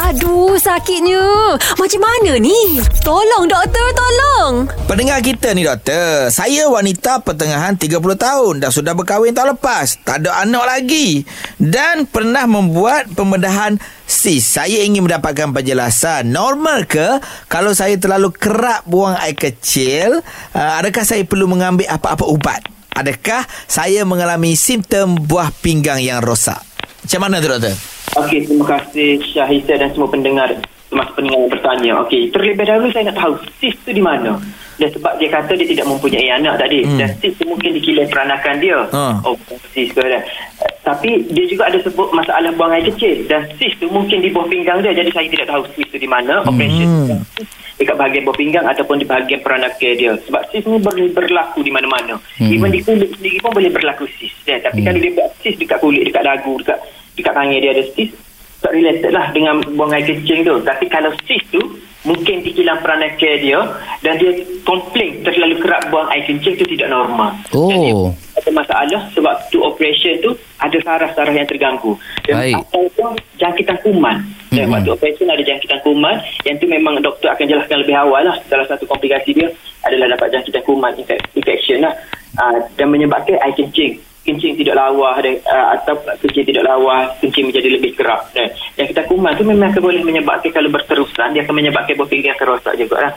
Aduh, sakitnya. Macam mana ni? Tolong, doktor, tolong. Pendengar kita ni doktor Saya wanita pertengahan 30 tahun Dah sudah berkahwin tahun lepas Tak ada anak lagi Dan pernah membuat pembedahan sis Saya ingin mendapatkan penjelasan Normal ke Kalau saya terlalu kerap buang air kecil uh, Adakah saya perlu mengambil apa-apa ubat Adakah saya mengalami simptom buah pinggang yang rosak Macam mana tu doktor? Okey, terima kasih Syahisa dan semua pendengar termasuk pendengar yang bertanya. Okey, terlebih dahulu saya nak tahu sis tu di mana. Dan sebab dia kata dia tidak mempunyai anak tadi. Hmm. Dan sis tu mungkin dikilai peranakan dia. Ha. Oh, sis dah. Uh, Tapi dia juga ada sebut masalah buang air kecil. Dan sis tu mungkin di bawah pinggang dia. Jadi saya tidak tahu sis tu di mana. Operation hmm. dekat bahagian bawah pinggang ataupun di bahagian peranakan dia. Sebab sis ni boleh berlaku di mana-mana. Hmm. Even di kulit sendiri pun boleh berlaku sis. Ya, tapi hmm. kalau dia buat sis dekat kulit, dekat dagu, dekat dekat tangan dia ada sis, tak related lah dengan buang air kecil tu. Tapi kalau sis tu, mungkin di kilang peranakan dia dan dia komplain terlalu kerap buang air kencing tu tidak normal. Oh. Jadi, ada masalah sebab tu operation tu ada saraf-saraf yang terganggu. Dan Baik. ataupun jangkitan kuman. Dan Mhm. waktu operation ada jangkitan kuman yang tu memang doktor akan jelaskan lebih awal lah. Salah satu komplikasi dia adalah dapat jangkitan kuman infec- infection lah. Uh, dan menyebabkan air kencing kencing tidak lawa dan uh, atau kencing tidak lawa kencing menjadi lebih kerap dan yang kita kuman tu memang akan boleh menyebabkan kalau berterusan dia akan menyebabkan buah pinggang akan rosak juga lah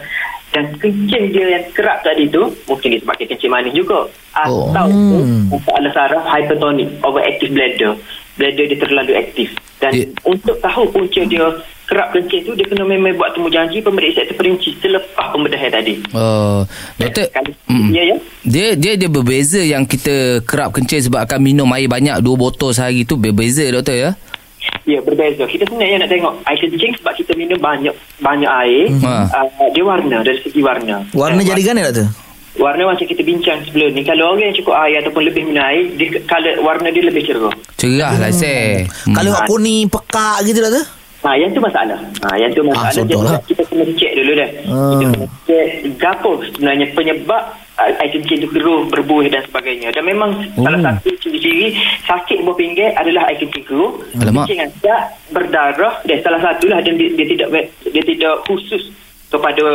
dan kencing dia yang kerap tadi tu mungkin disebabkan kencing manis juga Oh. atau hmm. masalah saraf hypertonic overactive bladder bladder dia terlalu aktif dan Ya. untuk tahu punca dia kerap kencing tu dia kena memang buat temu janji pemeriksaan terperinci selepas pembedahan tadi Oh, doktor. Mm. ya ya Dia dia dia berbeza yang kita kerap kencing sebab akan minum air banyak dua botol sehari tu berbeza doktor ya. Ya berbeza. Kita sebenarnya nak tengok air kencing sebab kita minum banyak banyak air. Hmm. Uh, dia warna dari segi warna. Warna Eh, jadi gana doktor? Warna macam kita bincang sebelum ni. Kalau orang yang cukup air ataupun lebih minum air, dia, color, warna dia lebih cerah. Cerah lah saya. Hmm. Kalau hak kuning pekak gitu doktor? Ha, yang tu masalah. Ha, yang tu masalah. Ah, Jadi contohlah. kita kena cek dulu dah. Hmm. Kita kena cek gapo sebenarnya penyebab air kencing tu keruh, berbuih dan sebagainya. Dan memang Oh. salah satu ciri-ciri sakit buah pinggir adalah air kencing keruh. Alamak. Kencing ada berdarah dan salah satulah dan dia, dia tidak dia tidak khusus kepada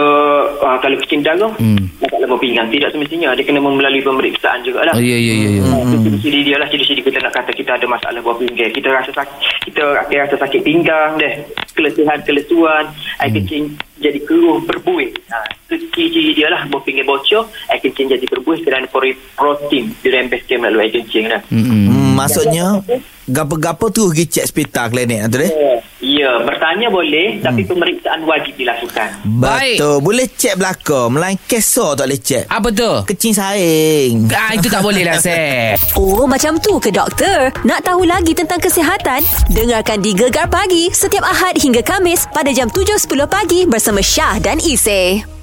uh, kalau kencing darah Hmm. masalah buah pinggang tidak semestinya dia kena melalui pemeriksaan jugalah. Oh ya ya ya. ya. Hmm. Ciri-ciri dia lah Ciri-ciri kita nak kata Kita ada masalah buah pinggang Kita rasa sakit Kita akan rasa sakit pinggang deh Keletihan Kelesuan Air kencing Jadi keruh Berbuih ha, ciri-ciri dia lah Buah pinggang bocor Air kencing jadi berbuih Kerana pori- protein Dirembeskan melalui air kencing lah Hmm. Hmm, maksudnya gapo-gapo tu pergi cek hospital klinik doktor eh? Ya Bertanya boleh Tapi pemeriksaan wajib dilakukan Baik. Betul. Boleh cek belakang. Melain kesor tak boleh cek. Apa tu? Kecing saing. Ah itu tak boleh lah saya. Oh, macam tu ke doktor? Nak tahu lagi tentang kesihatan? Dengarkan di Gegar Pagi setiap Ahad hingga Kamis pada jam 7.10 pagi bersama Syah dan Isy.